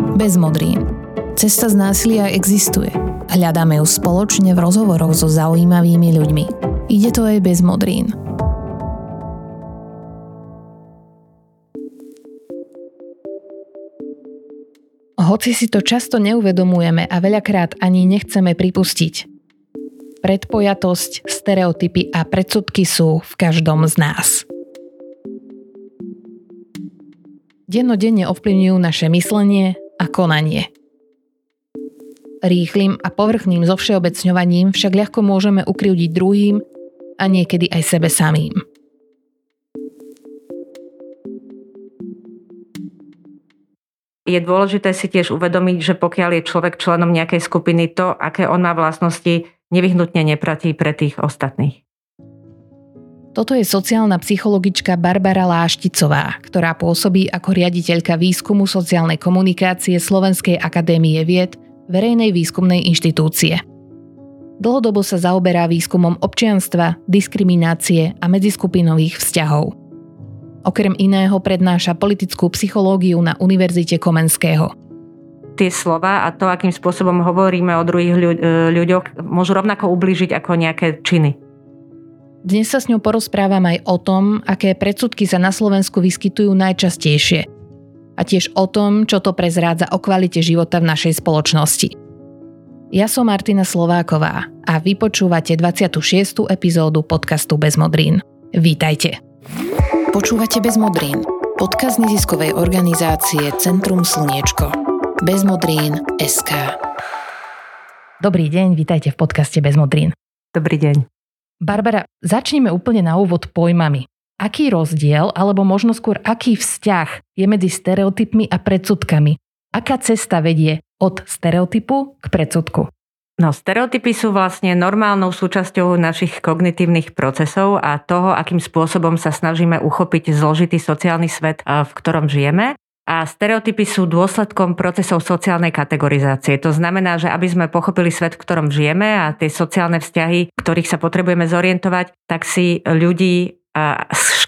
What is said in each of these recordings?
Bez modrín. Cesta z násilia existuje. Hľadáme ju spoločne v rozhovoroch so zaujímavými ľuďmi. Ide to aj bez modrín. Hoci si to často neuvedomujeme a veľakrát ani nechceme pripustiť, predpojatosť, stereotypy a predsudky sú v každom z nás. Dennodenne ovplyvňujú naše myslenie a konanie. Rýchlým a povrchným zovšeobecňovaním však ľahko môžeme ukriúdiť druhým a niekedy aj sebe samým. Je dôležité si tiež uvedomiť, že pokiaľ je človek členom nejakej skupiny, to, aké on má vlastnosti, nevyhnutne nepratí pre tých ostatných. Toto je sociálna psychologička Barbara Lášticová, ktorá pôsobí ako riaditeľka výskumu sociálnej komunikácie Slovenskej akadémie vied, verejnej výskumnej inštitúcie. Dlhodobo sa zaoberá výskumom občianstva, diskriminácie a medziskupinových vzťahov. Okrem iného prednáša politickú psychológiu na Univerzite Komenského tie slova a to, akým spôsobom hovoríme o druhých e, ľuďoch, môžu rovnako ublížiť ako nejaké činy. Dnes sa s ňou porozprávam aj o tom, aké predsudky sa na Slovensku vyskytujú najčastejšie. A tiež o tom, čo to prezrádza o kvalite života v našej spoločnosti. Ja som Martina Slováková a vy počúvate 26. epizódu podcastu Bez modrín. Vítajte. Počúvate Bez modrín, podcast neziskovej organizácie Centrum Slniečko bezmodrín.sk Dobrý deň, vítajte v podcaste Bezmodrín. Dobrý deň. Barbara, začneme úplne na úvod pojmami. Aký rozdiel, alebo možno skôr aký vzťah je medzi stereotypmi a predsudkami? Aká cesta vedie od stereotypu k predsudku? No, stereotypy sú vlastne normálnou súčasťou našich kognitívnych procesov a toho, akým spôsobom sa snažíme uchopiť zložitý sociálny svet, v ktorom žijeme. A stereotypy sú dôsledkom procesov sociálnej kategorizácie. To znamená, že aby sme pochopili svet, v ktorom žijeme a tie sociálne vzťahy, ktorých sa potrebujeme zorientovať, tak si ľudí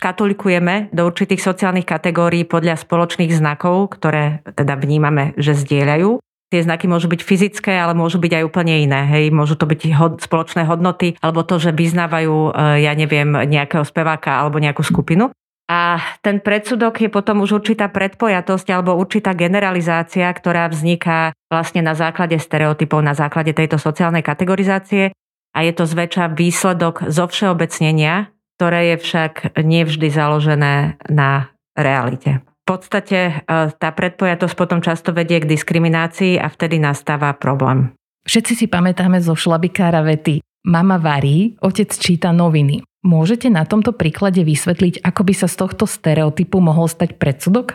škatulikujeme do určitých sociálnych kategórií podľa spoločných znakov, ktoré teda vnímame, že zdieľajú. Tie znaky môžu byť fyzické, ale môžu byť aj úplne iné. Hej. Môžu to byť hod, spoločné hodnoty, alebo to, že vyznávajú, e, ja neviem, nejakého speváka alebo nejakú skupinu. A ten predsudok je potom už určitá predpojatosť alebo určitá generalizácia, ktorá vzniká vlastne na základe stereotypov, na základe tejto sociálnej kategorizácie a je to zväčša výsledok zo všeobecnenia, ktoré je však nevždy založené na realite. V podstate e, tá predpojatosť potom často vedie k diskriminácii a vtedy nastáva problém. Všetci si pamätáme zo šlabikára vety Mama varí, otec číta noviny. Môžete na tomto príklade vysvetliť, ako by sa z tohto stereotypu mohol stať predsudok?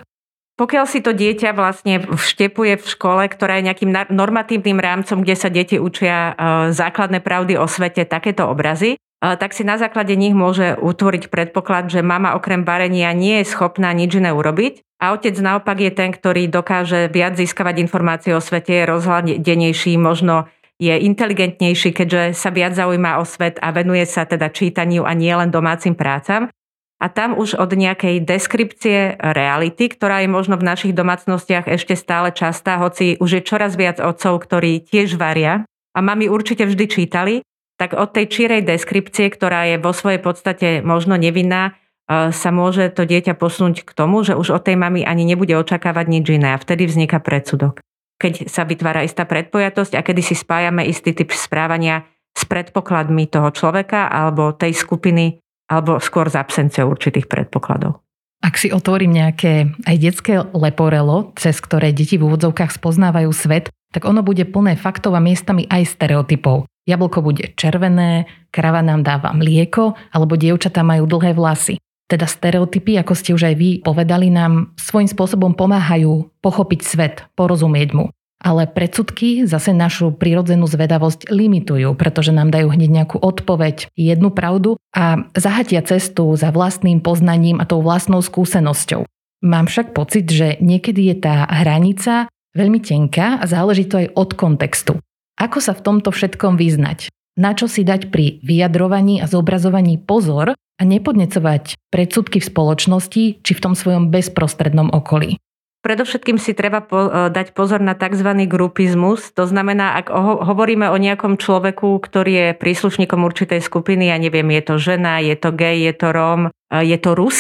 Pokiaľ si to dieťa vlastne vštepuje v škole, ktorá je nejakým normatívnym rámcom, kde sa deti učia e, základné pravdy o svete, takéto obrazy, e, tak si na základe nich môže utvoriť predpoklad, že mama okrem varenia nie je schopná nič iné urobiť a otec naopak je ten, ktorý dokáže viac získavať informácie o svete, je rozhľadenejší, možno je inteligentnejší, keďže sa viac zaujíma o svet a venuje sa teda čítaniu a nie len domácim prácam. A tam už od nejakej deskripcie reality, ktorá je možno v našich domácnostiach ešte stále častá, hoci už je čoraz viac otcov, ktorí tiež varia a mami určite vždy čítali, tak od tej čírej deskripcie, ktorá je vo svojej podstate možno nevinná, e, sa môže to dieťa posunúť k tomu, že už od tej mamy ani nebude očakávať nič iné a vtedy vzniká predsudok keď sa vytvára istá predpojatosť a kedy si spájame istý typ správania s predpokladmi toho človeka alebo tej skupiny, alebo skôr s absenciou určitých predpokladov. Ak si otvorím nejaké aj detské leporelo, cez ktoré deti v úvodzovkách spoznávajú svet, tak ono bude plné faktov a miestami aj stereotypov. Jablko bude červené, krava nám dáva mlieko, alebo dievčatá majú dlhé vlasy. Teda stereotypy, ako ste už aj vy povedali, nám svojím spôsobom pomáhajú pochopiť svet, porozumieť mu. Ale predsudky zase našu prirodzenú zvedavosť limitujú, pretože nám dajú hneď nejakú odpoveď, jednu pravdu a zahatia cestu za vlastným poznaním a tou vlastnou skúsenosťou. Mám však pocit, že niekedy je tá hranica veľmi tenká a záleží to aj od kontextu. Ako sa v tomto všetkom vyznať? Na čo si dať pri vyjadrovaní a zobrazovaní pozor a nepodnecovať predsudky v spoločnosti či v tom svojom bezprostrednom okolí. Predovšetkým si treba po, e, dať pozor na tzv. grupizmus. To znamená, ak ho, hovoríme o nejakom človeku, ktorý je príslušníkom určitej skupiny, ja neviem, je to žena, je to gay, je to Róm, e, je to Rus,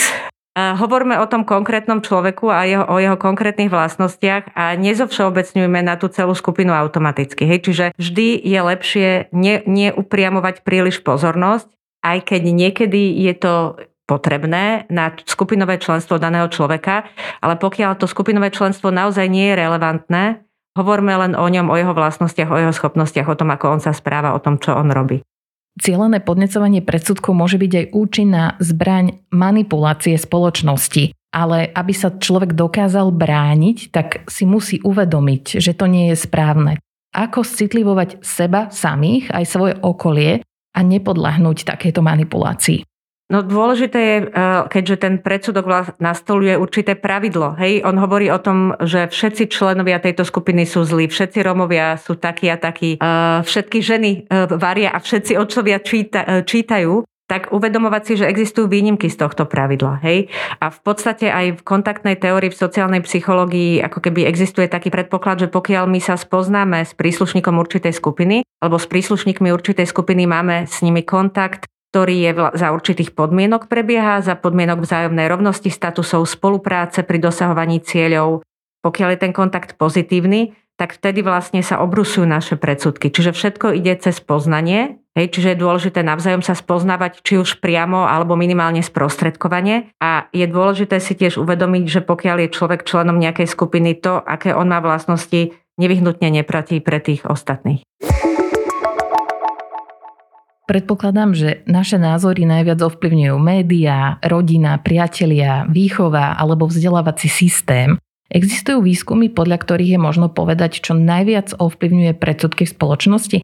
Hovoríme o tom konkrétnom človeku a jeho, o jeho konkrétnych vlastnostiach a nezovšeobecňujme na tú celú skupinu automaticky. Hej? Čiže vždy je lepšie ne, neupriamovať príliš pozornosť, aj keď niekedy je to potrebné na skupinové členstvo daného človeka, ale pokiaľ to skupinové členstvo naozaj nie je relevantné, hovorme len o ňom, o jeho vlastnostiach, o jeho schopnostiach, o tom, ako on sa správa, o tom, čo on robí. Cielené podnecovanie predsudkov môže byť aj účinná zbraň manipulácie spoločnosti. Ale aby sa človek dokázal brániť, tak si musí uvedomiť, že to nie je správne. Ako citlivovať seba samých, aj svoje okolie a nepodľahnúť takéto manipulácii. No dôležité je, eh, keďže ten predsudok nastoluje určité pravidlo. Hej, on hovorí o tom, že všetci členovia tejto skupiny sú zlí, všetci Romovia sú takí a takí, eh, všetky ženy eh, varia a všetci otcovia číta, čítajú tak uvedomovať si, že existujú výnimky z tohto pravidla. Hej? A v podstate aj v kontaktnej teórii, v sociálnej psychológii, ako keby existuje taký predpoklad, že pokiaľ my sa spoznáme s príslušníkom určitej skupiny, alebo s príslušníkmi určitej skupiny máme s nimi kontakt, ktorý je za určitých podmienok prebieha, za podmienok vzájomnej rovnosti statusov, spolupráce pri dosahovaní cieľov. Pokiaľ je ten kontakt pozitívny, tak vtedy vlastne sa obrusujú naše predsudky. Čiže všetko ide cez poznanie, hej, čiže je dôležité navzájom sa spoznávať, či už priamo alebo minimálne sprostredkovanie. A je dôležité si tiež uvedomiť, že pokiaľ je človek členom nejakej skupiny, to, aké on má vlastnosti, nevyhnutne nepratí pre tých ostatných. Predpokladám, že naše názory najviac ovplyvňujú médiá, rodina, priatelia, výchova alebo vzdelávací systém. Existujú výskumy, podľa ktorých je možno povedať, čo najviac ovplyvňuje predsudky v spoločnosti?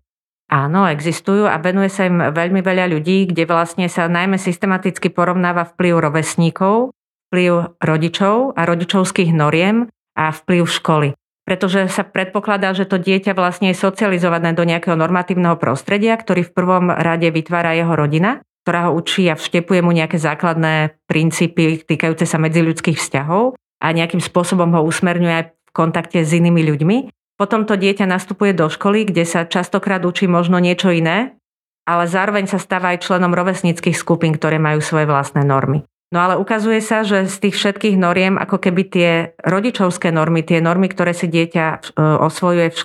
Áno, existujú a venuje sa im veľmi veľa ľudí, kde vlastne sa najmä systematicky porovnáva vplyv rovesníkov, vplyv rodičov a rodičovských noriem a vplyv školy pretože sa predpokladá, že to dieťa vlastne je socializované do nejakého normatívneho prostredia, ktorý v prvom rade vytvára jeho rodina, ktorá ho učí a vštepuje mu nejaké základné princípy týkajúce sa medziľudských vzťahov a nejakým spôsobom ho usmerňuje aj v kontakte s inými ľuďmi. Potom to dieťa nastupuje do školy, kde sa častokrát učí možno niečo iné, ale zároveň sa stáva aj členom rovesnických skupín, ktoré majú svoje vlastné normy. No ale ukazuje sa, že z tých všetkých noriem, ako keby tie rodičovské normy, tie normy, ktoré si dieťa e, osvojuje e,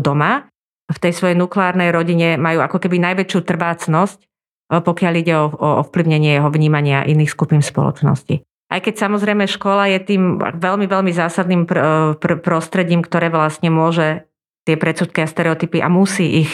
doma, v tej svojej nukleárnej rodine majú ako keby najväčšiu trvácnosť, e, pokiaľ ide o, o ovplyvnenie jeho vnímania iných skupín spoločnosti. Aj keď samozrejme škola je tým veľmi, veľmi zásadným pr- pr- prostredím, ktoré vlastne môže tie predsudky a stereotypy a musí ich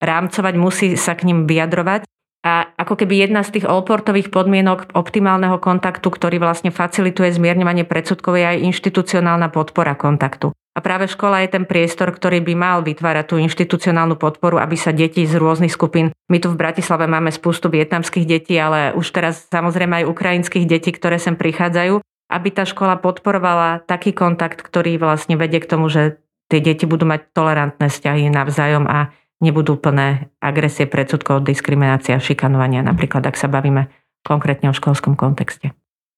rámcovať, musí sa k ním vyjadrovať, a ako keby jedna z tých olportových podmienok optimálneho kontaktu, ktorý vlastne facilituje zmierňovanie predsudkov, je aj inštitucionálna podpora kontaktu. A práve škola je ten priestor, ktorý by mal vytvárať tú inštitucionálnu podporu, aby sa deti z rôznych skupín, my tu v Bratislave máme spustu vietnamských detí, ale už teraz samozrejme aj ukrajinských detí, ktoré sem prichádzajú, aby tá škola podporovala taký kontakt, ktorý vlastne vedie k tomu, že tie deti budú mať tolerantné vzťahy navzájom a nebudú plné agresie, predsudkov, diskriminácia, šikanovania, napríklad ak sa bavíme konkrétne o školskom kontexte.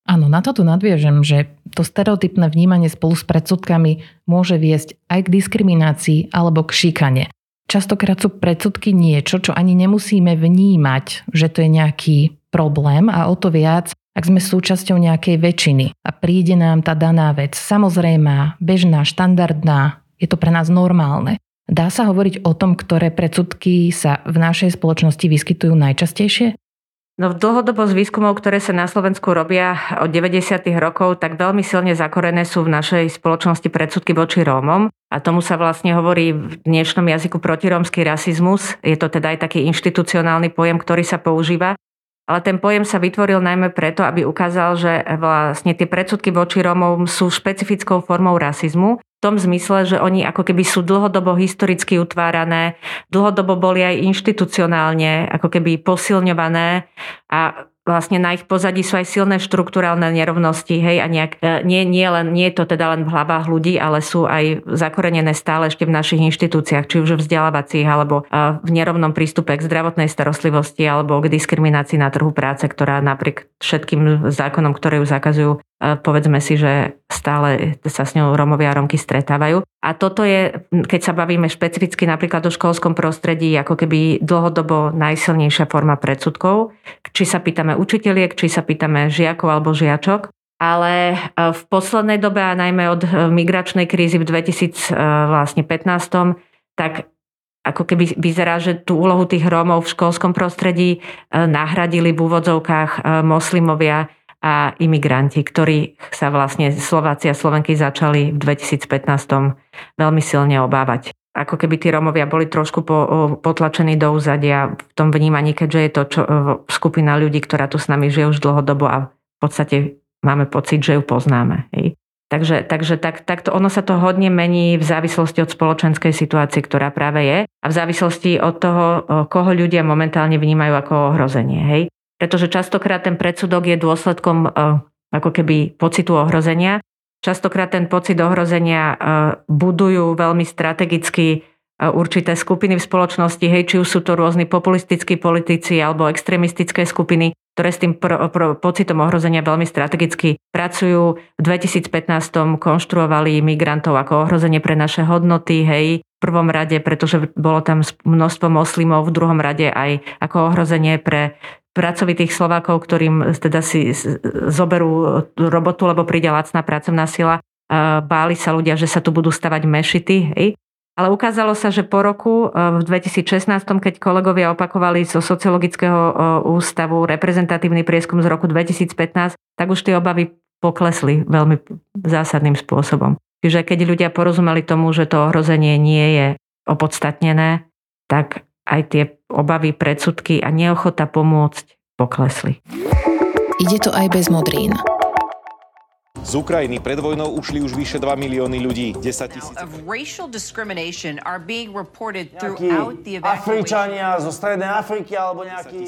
Áno, na to tu nadviežem, že to stereotypné vnímanie spolu s predsudkami môže viesť aj k diskriminácii alebo k šikane. Častokrát sú predsudky niečo, čo ani nemusíme vnímať, že to je nejaký problém a o to viac, ak sme súčasťou nejakej väčšiny a príde nám tá daná vec, samozrejmá, bežná, štandardná, je to pre nás normálne. Dá sa hovoriť o tom, ktoré predsudky sa v našej spoločnosti vyskytujú najčastejšie? No dlhodobo z výskumov, ktoré sa na Slovensku robia od 90. rokov, tak veľmi silne zakorené sú v našej spoločnosti predsudky voči Rómom. A tomu sa vlastne hovorí v dnešnom jazyku protirómsky rasizmus. Je to teda aj taký inštitucionálny pojem, ktorý sa používa. Ale ten pojem sa vytvoril najmä preto, aby ukázal, že vlastne tie predsudky voči Rómom sú špecifickou formou rasizmu v tom zmysle, že oni ako keby sú dlhodobo historicky utvárané, dlhodobo boli aj inštitucionálne ako keby posilňované a vlastne na ich pozadí sú aj silné štruktúralne nerovnosti, hej, a nejak, e, nie, nie, len, nie je to teda len v hlavách ľudí, ale sú aj zakorenené stále ešte v našich inštitúciách, či už v vzdelávacích, alebo e, v nerovnom prístupe k zdravotnej starostlivosti, alebo k diskriminácii na trhu práce, ktorá napriek všetkým zákonom, ktoré ju zakazujú, povedzme si, že stále sa s ňou Romovia a Romky stretávajú. A toto je, keď sa bavíme špecificky napríklad o školskom prostredí, ako keby dlhodobo najsilnejšia forma predsudkov. Či sa pýtame učiteľiek, či sa pýtame žiakov alebo žiačok. Ale e, v poslednej dobe a najmä od e, migračnej krízy v 2015, tak ako keby vyzerá, že tú úlohu tých Rómov v školskom prostredí e, nahradili v úvodzovkách moslimovia a imigranti, ktorí sa vlastne Slováci a Slovenky začali v 2015 veľmi silne obávať. Ako keby tí Romovia boli trošku po, potlačení do úzadia v tom vnímaní, keďže je to čo, skupina ľudí, ktorá tu s nami žije už dlhodobo a v podstate máme pocit, že ju poznáme. Hej. Takže, takže tak, takto ono sa to hodne mení v závislosti od spoločenskej situácie, ktorá práve je a v závislosti od toho, koho ľudia momentálne vnímajú ako ohrozenie. Hej pretože častokrát ten predsudok je dôsledkom e, ako keby pocitu ohrozenia. Častokrát ten pocit ohrozenia e, budujú veľmi strategicky e, určité skupiny v spoločnosti, hej, či už sú to rôzni populistickí politici alebo extrémistické skupiny, ktoré s tým pro, pro, pocitom ohrozenia veľmi strategicky pracujú. V 2015 konštruovali migrantov ako ohrozenie pre naše hodnoty, hej, v prvom rade, pretože bolo tam množstvo moslimov, v druhom rade aj ako ohrozenie pre pracovitých Slovákov, ktorým teda si zoberú robotu, lebo príde lacná pracovná sila. Báli sa ľudia, že sa tu budú stavať mešity. Hej? Ale ukázalo sa, že po roku v 2016, keď kolegovia opakovali zo sociologického ústavu reprezentatívny prieskum z roku 2015, tak už tie obavy poklesli veľmi zásadným spôsobom. Čiže keď ľudia porozumeli tomu, že to ohrozenie nie je opodstatnené, tak aj tie obavy, predsudky a neochota pomôcť poklesli. Ide to aj bez modrín. Z Ukrajiny pred vojnou ušli už vyše 2 milióny ľudí. 10 tisíc. Afričania zo Strednej Afriky alebo nejakí...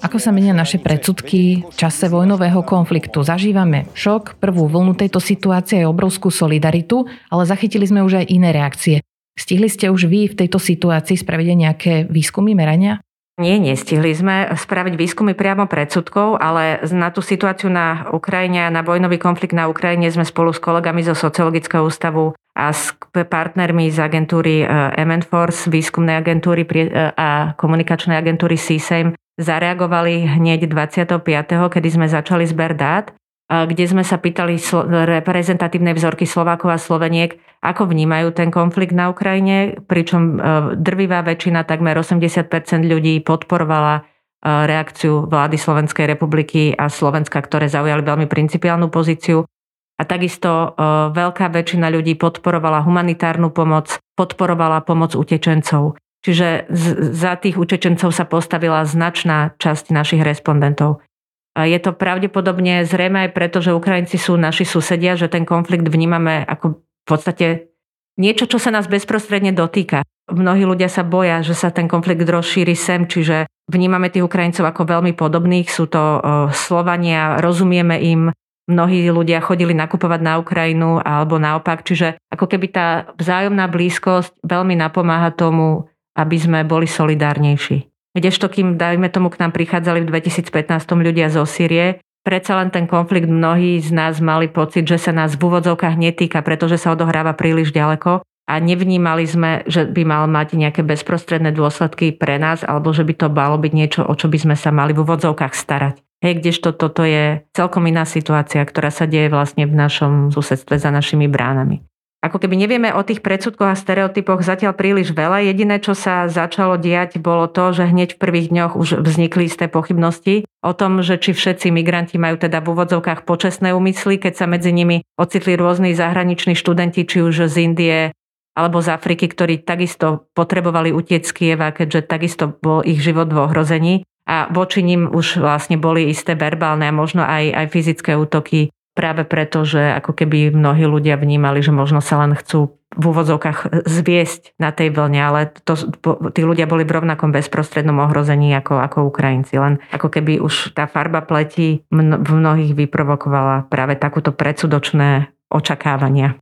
Ako sa menia naše predsudky v čase vojnového konfliktu? Zažívame šok, prvú vlnu tejto situácie je obrovskú solidaritu, ale zachytili sme už aj iné reakcie. Stihli ste už vy v tejto situácii spraviť nejaké výskumy, merania? Nie, nestihli sme spraviť výskumy priamo predsudkov, ale na tú situáciu na Ukrajine a na vojnový konflikt na Ukrajine sme spolu s kolegami zo Sociologického ústavu a s partnermi z agentúry eh, MN Force, výskumnej agentúry eh, a komunikačnej agentúry CSAM zareagovali hneď 25., kedy sme začali zber dát kde sme sa pýtali reprezentatívnej vzorky Slovákov a Sloveniek, ako vnímajú ten konflikt na Ukrajine, pričom e, drvivá väčšina, takmer 80% ľudí podporovala e, reakciu vlády Slovenskej republiky a Slovenska, ktoré zaujali veľmi principiálnu pozíciu. A takisto e, veľká väčšina ľudí podporovala humanitárnu pomoc, podporovala pomoc utečencov. Čiže za tých utečencov sa postavila značná časť našich respondentov. Je to pravdepodobne zrejme aj preto, že Ukrajinci sú naši susedia, že ten konflikt vnímame ako v podstate niečo, čo sa nás bezprostredne dotýka. Mnohí ľudia sa boja, že sa ten konflikt rozšíri sem, čiže vnímame tých Ukrajincov ako veľmi podobných. Sú to Slovania, rozumieme im, mnohí ľudia chodili nakupovať na Ukrajinu alebo naopak. Čiže ako keby tá vzájomná blízkosť veľmi napomáha tomu, aby sme boli solidárnejší. Kdežto kým, dajme tomu, k nám prichádzali v 2015 ľudia zo Sýrie, predsa len ten konflikt mnohí z nás mali pocit, že sa nás v úvodzovkách netýka, pretože sa odohráva príliš ďaleko a nevnímali sme, že by mal mať nejaké bezprostredné dôsledky pre nás alebo že by to malo byť niečo, o čo by sme sa mali v úvodzovkách starať. Hej, kdežto toto je celkom iná situácia, ktorá sa deje vlastne v našom susedstve za našimi bránami ako keby nevieme o tých predsudkoch a stereotypoch zatiaľ príliš veľa. Jediné, čo sa začalo diať, bolo to, že hneď v prvých dňoch už vznikli isté pochybnosti o tom, že či všetci migranti majú teda v úvodzovkách počestné úmysly, keď sa medzi nimi ocitli rôzni zahraniční študenti, či už z Indie alebo z Afriky, ktorí takisto potrebovali utieť z Kieva, keďže takisto bol ich život v ohrození. A voči nim už vlastne boli isté verbálne a možno aj, aj fyzické útoky práve preto, že ako keby mnohí ľudia vnímali, že možno sa len chcú v úvodzovkách zviesť na tej vlne, ale to, tí ľudia boli v rovnakom bezprostrednom ohrození ako, ako Ukrajinci. Len ako keby už tá farba pleti v mnohých vyprovokovala práve takúto predsudočné očakávania.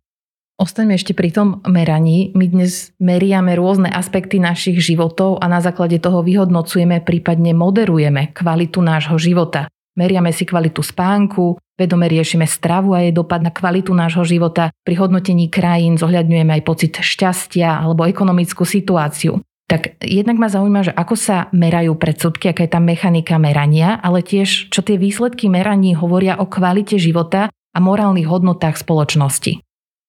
Ostaňme ešte pri tom meraní. My dnes meriame rôzne aspekty našich životov a na základe toho vyhodnocujeme, prípadne moderujeme kvalitu nášho života. Meriame si kvalitu spánku, vedome riešime stravu a jej dopad na kvalitu nášho života. Pri hodnotení krajín zohľadňujeme aj pocit šťastia alebo ekonomickú situáciu. Tak jednak ma zaujíma, že ako sa merajú predsudky, aká je tá mechanika merania, ale tiež, čo tie výsledky meraní hovoria o kvalite života a morálnych hodnotách spoločnosti.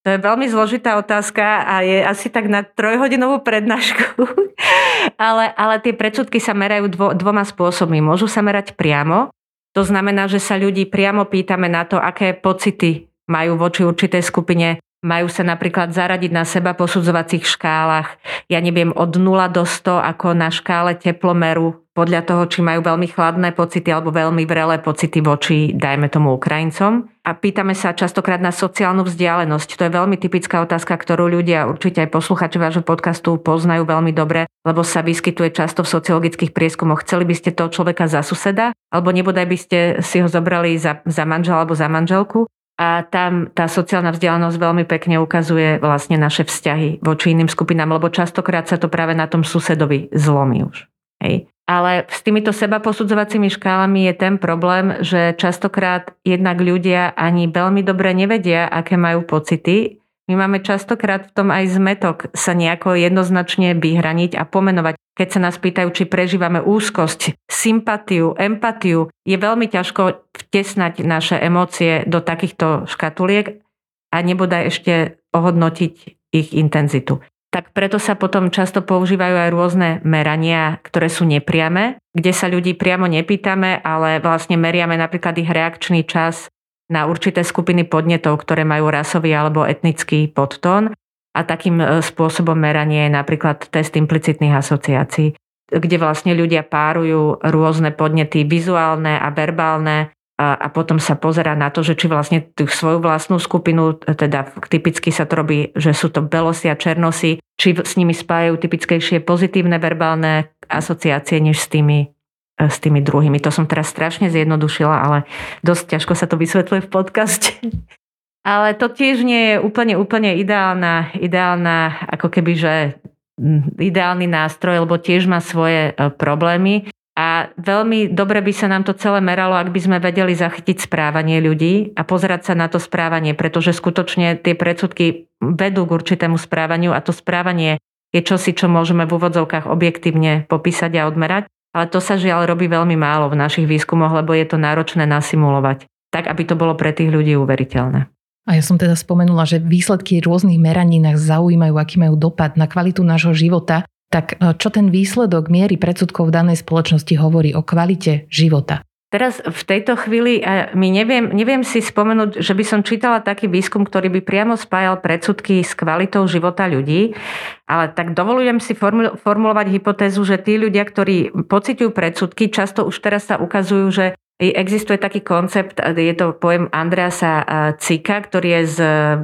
To je veľmi zložitá otázka a je asi tak na trojhodinovú prednášku. ale, ale tie predsudky sa merajú dvo, dvoma spôsobmi. Môžu sa merať priamo, to znamená, že sa ľudí priamo pýtame na to, aké pocity majú voči určitej skupine majú sa napríklad zaradiť na seba posudzovacích škálach. Ja neviem, od 0 do 100 ako na škále teplomeru podľa toho, či majú veľmi chladné pocity alebo veľmi vrelé pocity voči, dajme tomu, Ukrajincom. A pýtame sa častokrát na sociálnu vzdialenosť. To je veľmi typická otázka, ktorú ľudia, určite aj posluchači vášho podcastu poznajú veľmi dobre, lebo sa vyskytuje často v sociologických prieskumoch. Chceli by ste toho človeka za suseda, alebo nebodaj by ste si ho zobrali za, za manžela alebo za manželku a tam tá sociálna vzdialenosť veľmi pekne ukazuje vlastne naše vzťahy voči iným skupinám, lebo častokrát sa to práve na tom susedovi zlomí už. Hej. Ale s týmito seba posudzovacími škálami je ten problém, že častokrát jednak ľudia ani veľmi dobre nevedia, aké majú pocity my máme častokrát v tom aj zmetok sa nejako jednoznačne vyhraniť a pomenovať. Keď sa nás pýtajú, či prežívame úzkosť, sympatiu, empatiu, je veľmi ťažko vtesnať naše emócie do takýchto škatuliek a nebodaj ešte ohodnotiť ich intenzitu. Tak preto sa potom často používajú aj rôzne merania, ktoré sú nepriame, kde sa ľudí priamo nepýtame, ale vlastne meriame napríklad ich reakčný čas na určité skupiny podnetov, ktoré majú rasový alebo etnický podtón. A takým e, spôsobom meranie je napríklad test implicitných asociácií, kde vlastne ľudia párujú rôzne podnety vizuálne a verbálne a, a potom sa pozera na to, že či vlastne tú svoju vlastnú skupinu, teda typicky sa to robí, že sú to belosi a černosi, či s nimi spájajú typickejšie pozitívne verbálne asociácie, než s tými E, s tými druhými. To som teraz strašne zjednodušila, ale dosť ťažko sa to vysvetľuje v podcaste. Ale to tiež nie je úplne, úplne ideálna, ideálna, ako keby, že ideálny nástroj, lebo tiež má svoje e, problémy. A veľmi dobre by sa nám to celé meralo, ak by sme vedeli zachytiť správanie ľudí a pozerať sa na to správanie, pretože skutočne tie predsudky vedú k určitému správaniu a to správanie je čosi, čo môžeme v úvodzovkách objektívne popísať a odmerať. Ale to sa žiaľ robí veľmi málo v našich výskumoch, lebo je to náročné nasimulovať, tak aby to bolo pre tých ľudí uveriteľné. A ja som teda spomenula, že výsledky rôznych meraní nás zaujímajú, aký majú dopad na kvalitu nášho života. Tak e, čo ten výsledok miery predsudkov v danej spoločnosti hovorí o kvalite života? Teraz v tejto chvíli my neviem, neviem si spomenúť, že by som čítala taký výskum, ktorý by priamo spájal predsudky s kvalitou života ľudí, ale tak dovolujem si formulovať hypotézu, že tí ľudia, ktorí pociťujú predsudky, často už teraz sa ukazujú, že Existuje taký koncept, je to pojem Andreasa Cika, ktorý je z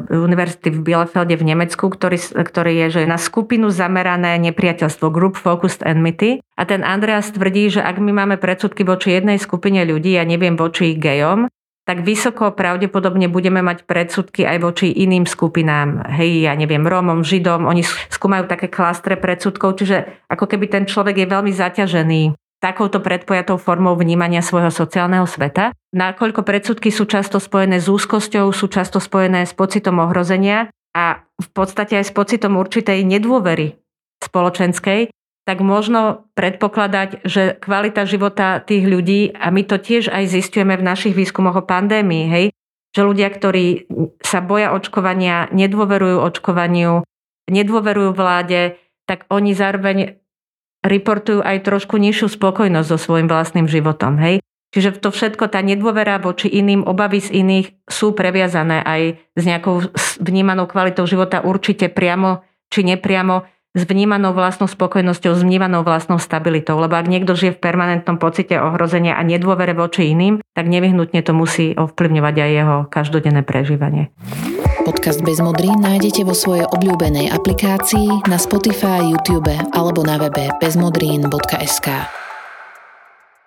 Univerzity v Bielefelde v Nemecku, ktorý, ktorý je že na skupinu zamerané nepriateľstvo, group focused enmity. A ten Andreas tvrdí, že ak my máme predsudky voči jednej skupine ľudí, ja neviem, voči gejom, tak vysoko pravdepodobne budeme mať predsudky aj voči iným skupinám. Hej, ja neviem, Rómom, Židom, oni skúmajú také klastre predsudkov, čiže ako keby ten človek je veľmi zaťažený takouto predpojatou formou vnímania svojho sociálneho sveta. Nakoľko predsudky sú často spojené s úzkosťou, sú často spojené s pocitom ohrozenia a v podstate aj s pocitom určitej nedôvery spoločenskej, tak možno predpokladať, že kvalita života tých ľudí, a my to tiež aj zistujeme v našich výskumoch o pandémii, hej, že ľudia, ktorí sa boja očkovania, nedôverujú očkovaniu, nedôverujú vláde, tak oni zároveň reportujú aj trošku nižšiu spokojnosť so svojím vlastným životom. Hej? Čiže to všetko, tá nedôvera voči iným, obavy z iných sú previazané aj s nejakou vnímanou kvalitou života určite priamo či nepriamo s vnímanou vlastnou spokojnosťou, s vnímanou vlastnou stabilitou. Lebo ak niekto žije v permanentnom pocite ohrozenia a nedôvere voči iným, tak nevyhnutne to musí ovplyvňovať aj jeho každodenné prežívanie. Podcast Bez modrín nájdete vo svojej obľúbenej aplikácii na Spotify, YouTube alebo na webe bezmodrín.sk.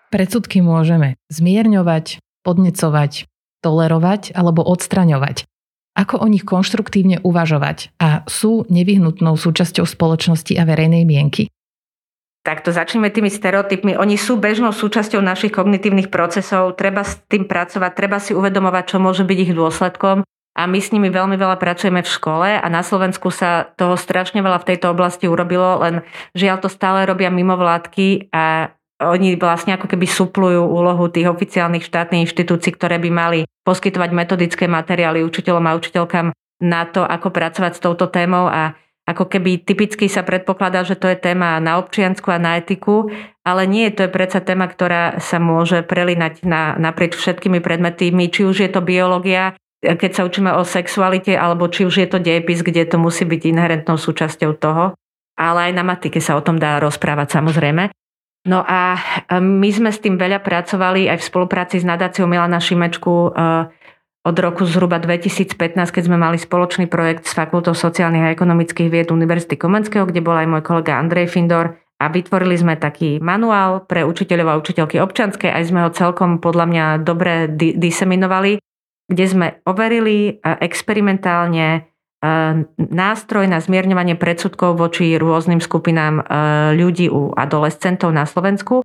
Predsudky môžeme zmierňovať, podnecovať, tolerovať alebo odstraňovať. Ako o nich konštruktívne uvažovať a sú nevyhnutnou súčasťou spoločnosti a verejnej mienky? Takto začneme tými stereotypmi. Oni sú bežnou súčasťou našich kognitívnych procesov. Treba s tým pracovať, treba si uvedomovať, čo môže byť ich dôsledkom. A my s nimi veľmi veľa pracujeme v škole a na Slovensku sa toho strašne veľa v tejto oblasti urobilo, len žiaľ to stále robia mimo vládky a oni vlastne ako keby suplujú úlohu tých oficiálnych štátnych inštitúcií, ktoré by mali poskytovať metodické materiály učiteľom a učiteľkám na to, ako pracovať s touto témou a ako keby typicky sa predpokladá, že to je téma na občiansku a na etiku, ale nie, to je predsa téma, ktorá sa môže prelinať na, naprieč všetkými predmetmi, či už je to biológia, keď sa učíme o sexualite, alebo či už je to dejepis, kde to musí byť inherentnou súčasťou toho. Ale aj na matike sa o tom dá rozprávať samozrejme. No a my sme s tým veľa pracovali aj v spolupráci s nadáciou Milana Šimečku od roku zhruba 2015, keď sme mali spoločný projekt s Fakultou sociálnych a ekonomických vied Univerzity Komenského, kde bol aj môj kolega Andrej Findor a vytvorili sme taký manuál pre učiteľov a učiteľky občanskej, aj sme ho celkom podľa mňa dobre di- diseminovali, kde sme overili experimentálne nástroj na zmierňovanie predsudkov voči rôznym skupinám ľudí u adolescentov na Slovensku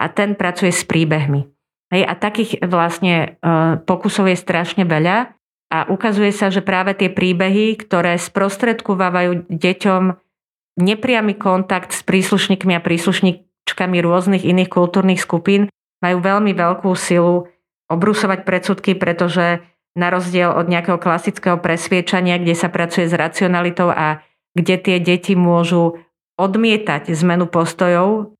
a ten pracuje s príbehmi. Hej, a takých vlastne uh, pokusov je strašne veľa a ukazuje sa, že práve tie príbehy, ktoré sprostredkovávajú deťom nepriamy kontakt s príslušníkmi a príslušníčkami rôznych iných kultúrnych skupín, majú veľmi veľkú silu obrusovať predsudky, pretože na rozdiel od nejakého klasického presviečania, kde sa pracuje s racionalitou a kde tie deti môžu odmietať zmenu postojov,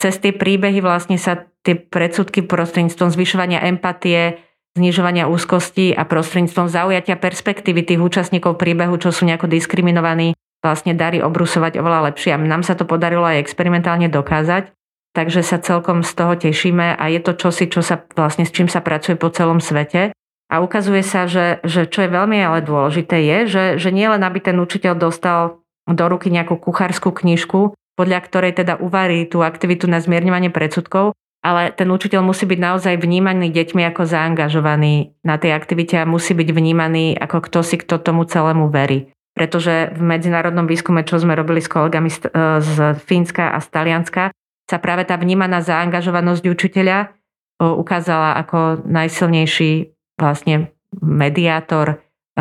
cez tie príbehy vlastne sa tie predsudky prostredníctvom zvyšovania empatie, znižovania úzkosti a prostredníctvom zaujatia perspektívy tých účastníkov príbehu, čo sú nejako diskriminovaní, vlastne darí obrusovať oveľa lepšie. A nám sa to podarilo aj experimentálne dokázať, takže sa celkom z toho tešíme a je to čosi, čo sa vlastne s čím sa pracuje po celom svete. A ukazuje sa, že, že čo je veľmi ale dôležité je, že, že nie len aby ten učiteľ dostal do ruky nejakú kuchárskú knižku, podľa ktorej teda uvarí tú aktivitu na zmierňovanie predsudkov, ale ten učiteľ musí byť naozaj vnímaný deťmi ako zaangažovaný na tej aktivite a musí byť vnímaný ako kto si kto tomu celému verí. Pretože v medzinárodnom výskume, čo sme robili s kolegami z, z Fínska a z Talianska, sa práve tá vnímaná zaangažovanosť učiteľa ukázala ako najsilnejší vlastne mediátor e,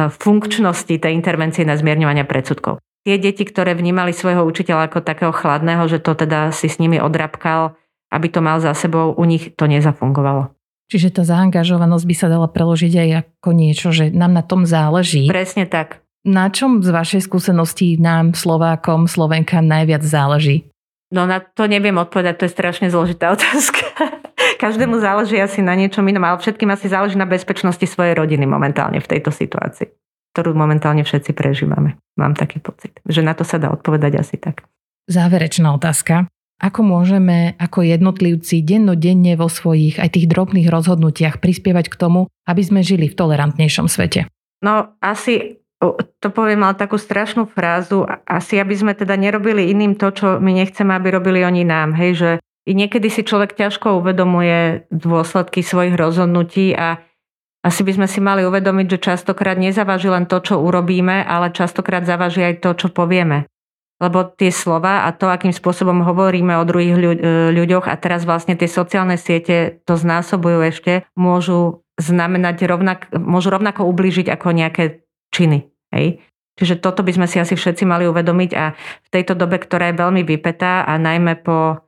funkčnosti tej intervencie na zmierňovanie predsudkov. Tie deti, ktoré vnímali svojho učiteľa ako takého chladného, že to teda si s nimi odrabkal, aby to mal za sebou, u nich to nezafungovalo. Čiže tá zaangažovanosť by sa dala preložiť aj ako niečo, že nám na tom záleží. Presne tak. Na čom z vašej skúsenosti nám, Slovákom, Slovenkám najviac záleží? No na to neviem odpovedať, to je strašne zložitá otázka. Každému záleží asi na niečom inom, ale všetkým asi záleží na bezpečnosti svojej rodiny momentálne v tejto situácii, ktorú momentálne všetci prežívame. Mám taký pocit, že na to sa dá odpovedať asi tak. Záverečná otázka. Ako môžeme ako jednotlivci dennodenne vo svojich aj tých drobných rozhodnutiach prispievať k tomu, aby sme žili v tolerantnejšom svete? No asi to poviem ale takú strašnú frázu, asi aby sme teda nerobili iným to, čo my nechceme, aby robili oni nám. Hej, že niekedy si človek ťažko uvedomuje dôsledky svojich rozhodnutí a asi by sme si mali uvedomiť, že častokrát nezaváži len to, čo urobíme, ale častokrát zaváži aj to, čo povieme lebo tie slova a to, akým spôsobom hovoríme o druhých e, ľuďoch a teraz vlastne tie sociálne siete to znásobujú ešte, môžu znamenať rovnak, môžu rovnako ublížiť ako nejaké činy. Hej? Čiže toto by sme si asi všetci mali uvedomiť a v tejto dobe, ktorá je veľmi vypetá a najmä po,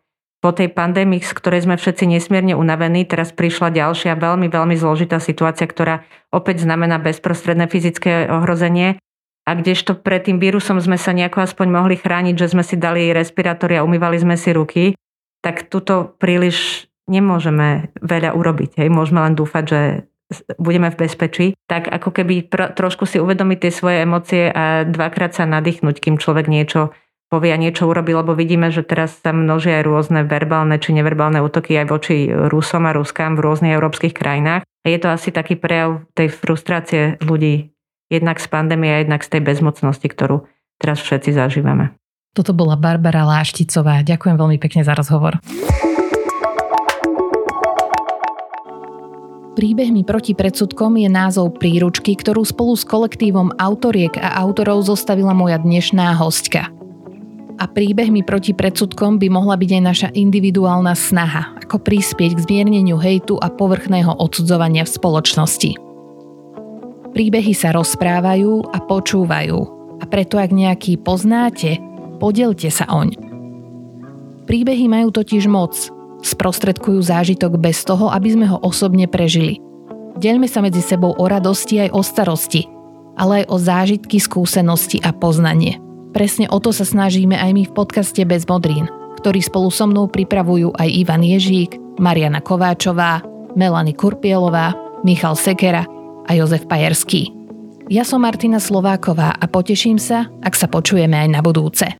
po tej pandémii, z ktorej sme všetci nesmierne unavení, teraz prišla ďalšia veľmi, veľmi zložitá situácia, ktorá opäť znamená bezprostredné fyzické ohrozenie a kdežto pred tým vírusom sme sa nejako aspoň mohli chrániť, že sme si dali respirátory a umývali sme si ruky, tak tuto príliš nemôžeme veľa urobiť. Hej. Môžeme len dúfať, že budeme v bezpečí, tak ako keby pr- trošku si uvedomiť tie svoje emócie a dvakrát sa nadýchnuť, kým človek niečo povie a niečo urobí, lebo vidíme, že teraz sa množia aj rôzne verbálne či neverbálne útoky aj voči Rusom a Ruskám v rôznych európskych krajinách. A je to asi taký prejav tej frustrácie ľudí Jednak z pandémie a jednak z tej bezmocnosti, ktorú teraz všetci zažívame. Toto bola Barbara Lášticová. Ďakujem veľmi pekne za rozhovor. Príbehmi proti predsudkom je názov príručky, ktorú spolu s kolektívom autoriek a autorov zostavila moja dnešná hostka. A príbehmi proti predsudkom by mohla byť aj naša individuálna snaha, ako prispieť k zmierneniu hejtu a povrchného odsudzovania v spoločnosti. Príbehy sa rozprávajú a počúvajú a preto ak nejaký poznáte, podelte sa oň. Príbehy majú totiž moc, sprostredkujú zážitok bez toho, aby sme ho osobne prežili. Deľme sa medzi sebou o radosti aj o starosti, ale aj o zážitky, skúsenosti a poznanie. Presne o to sa snažíme aj my v podcaste Bez modrín, ktorý spolu so mnou pripravujú aj Ivan Ježík, Mariana Kováčová, Melany Kurpielová, Michal Sekera a Jozef Pajerský. Ja som Martina Slováková a poteším sa, ak sa počujeme aj na budúce.